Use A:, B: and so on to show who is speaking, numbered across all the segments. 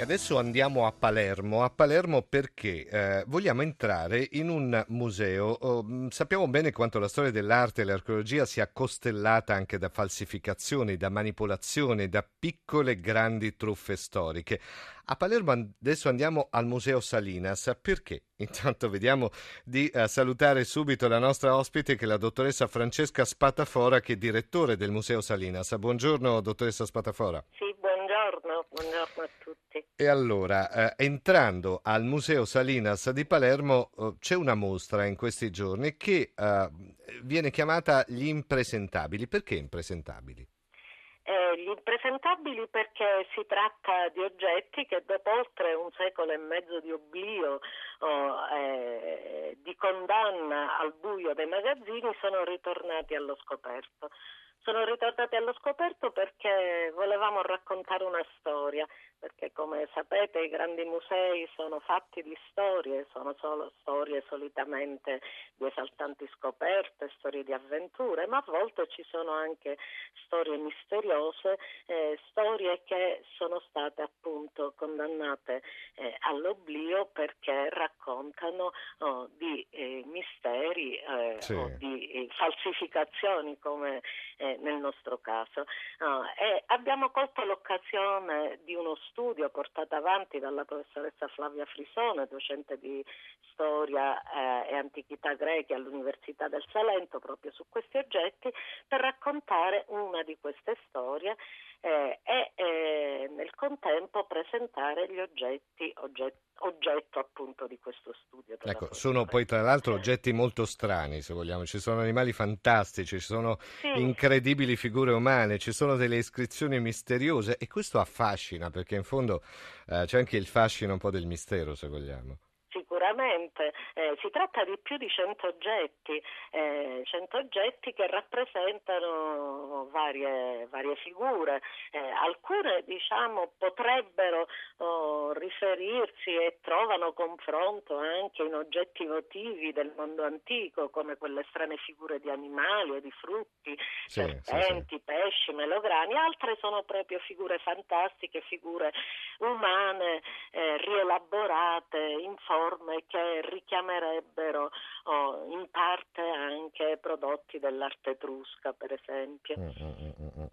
A: E adesso andiamo a Palermo, a Palermo perché eh, vogliamo entrare in un museo. Oh, sappiamo bene quanto la storia dell'arte e l'archeologia sia costellata anche da falsificazioni, da manipolazioni, da piccole e grandi truffe storiche. A Palermo adesso andiamo al Museo Salinas. Perché? Intanto vediamo di uh, salutare subito la nostra ospite che è la dottoressa Francesca Spatafora che è direttore del Museo Salinas. Buongiorno dottoressa Spatafora.
B: Sì, buongiorno, buongiorno a tutti.
A: E allora, eh, entrando al Museo Salinas di Palermo, eh, c'è una mostra in questi giorni che eh, viene chiamata Gli impresentabili. Perché impresentabili?
B: Eh, gli impresentabili perché si tratta di oggetti che dopo oltre un secolo e mezzo di oblio oh, eh, di condanna al buio dei magazzini sono ritornati allo scoperto. Sono ritornati allo scoperto perché volevamo raccontare una storia, perché come sapete i grandi musei sono fatti di storie, sono solo storie solitamente di esaltanti scoperte, storie di avventure, ma a volte ci sono anche storie misteriose, eh, storie che sono state appunto condannate eh, all'oblio perché raccontano oh, di eh, misteri eh, sì. o di eh, falsificazioni come eh, nel nostro caso. Uh, e abbiamo colto l'occasione di uno studio portato avanti dalla professoressa Flavia Frisone, docente di storia eh, e antichità greche all'Università del Salento, proprio su questi oggetti, per raccontare una di queste storie eh, e eh, nel contempo presentare gli oggetti, oggetti oggetto appunto di questo studio.
A: Ecco, sono poi tra l'altro oggetti molto strani, se vogliamo, ci sono animali fantastici, ci sono sì. incredibili figure umane, ci sono delle iscrizioni misteriose e questo affascina perché in fondo eh, c'è anche il fascino un po' del mistero, se vogliamo
B: sicuramente. Eh, si tratta di più di 100 oggetti, eh, 100 oggetti che rappresentano varie, varie figure. Eh, alcune diciamo, potrebbero oh, riferirsi e trovano confronto anche in oggetti votivi del mondo antico, come quelle strane figure di animali e di frutti, sì, serpenti, sì, sì. pesci, melograni. Altre sono proprio figure fantastiche, figure umane, eh, rielaborate in forme che richiamerebbero oh, in parte anche prodotti dell'arte etrusca, per esempio. Mm, mm,
A: mm, mm.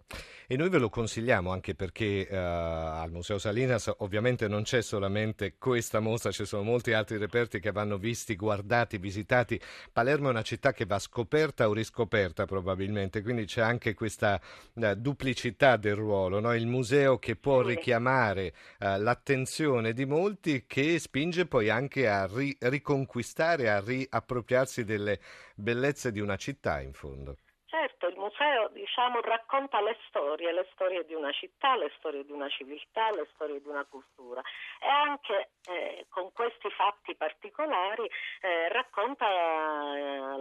A: E noi ve lo consigliamo anche perché uh, al Museo Salinas ovviamente non c'è solamente questa mostra, ci sono molti altri reperti che vanno visti, guardati, visitati. Palermo è una città che va scoperta o riscoperta probabilmente, quindi c'è anche questa uh, duplicità del ruolo, no? il museo che può richiamare uh, l'attenzione di molti che spinge poi anche a ri- riconquistare, a riappropriarsi delle bellezze di una città in fondo.
B: Museo diciamo, racconta le storie, le storie di una città, le storie di una civiltà, le storie di una cultura. E anche eh, con questi fatti particolari eh, racconta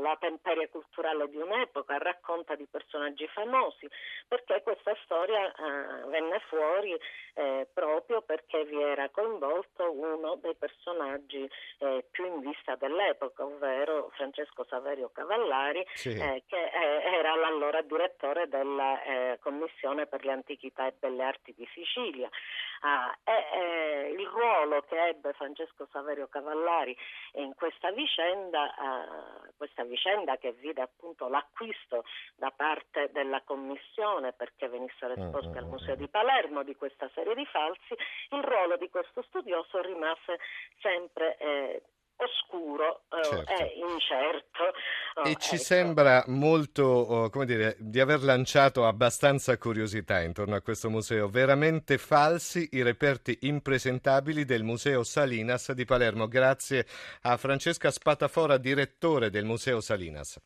B: la temperia culturale di un'epoca, racconta di personaggi famosi, perché questa storia eh, venne fuori eh, proprio perché vi era coinvolto uno dei personaggi eh, più in vista dell'epoca, ovvero Francesco Saverio Cavallari, sì. che era l'allora direttore della eh, Commissione per le Antichità e Belle Arti di Sicilia. Ah, e, eh, il ruolo che ebbe Francesco Saverio Cavallari in questa vicenda, eh, questa vicenda che vide appunto l'acquisto da parte della Commissione perché venissero esposti al Museo di Palermo di questa serie di falsi, il ruolo di questo studioso rimase sempre eh, oscuro eh, certo. è incerto.
A: Oh, e ci ecco. sembra molto, oh, come dire, di aver lanciato abbastanza curiosità intorno a questo museo. Veramente falsi i reperti impresentabili del Museo Salinas di Palermo. Grazie a Francesca Spatafora, direttore del Museo Salinas.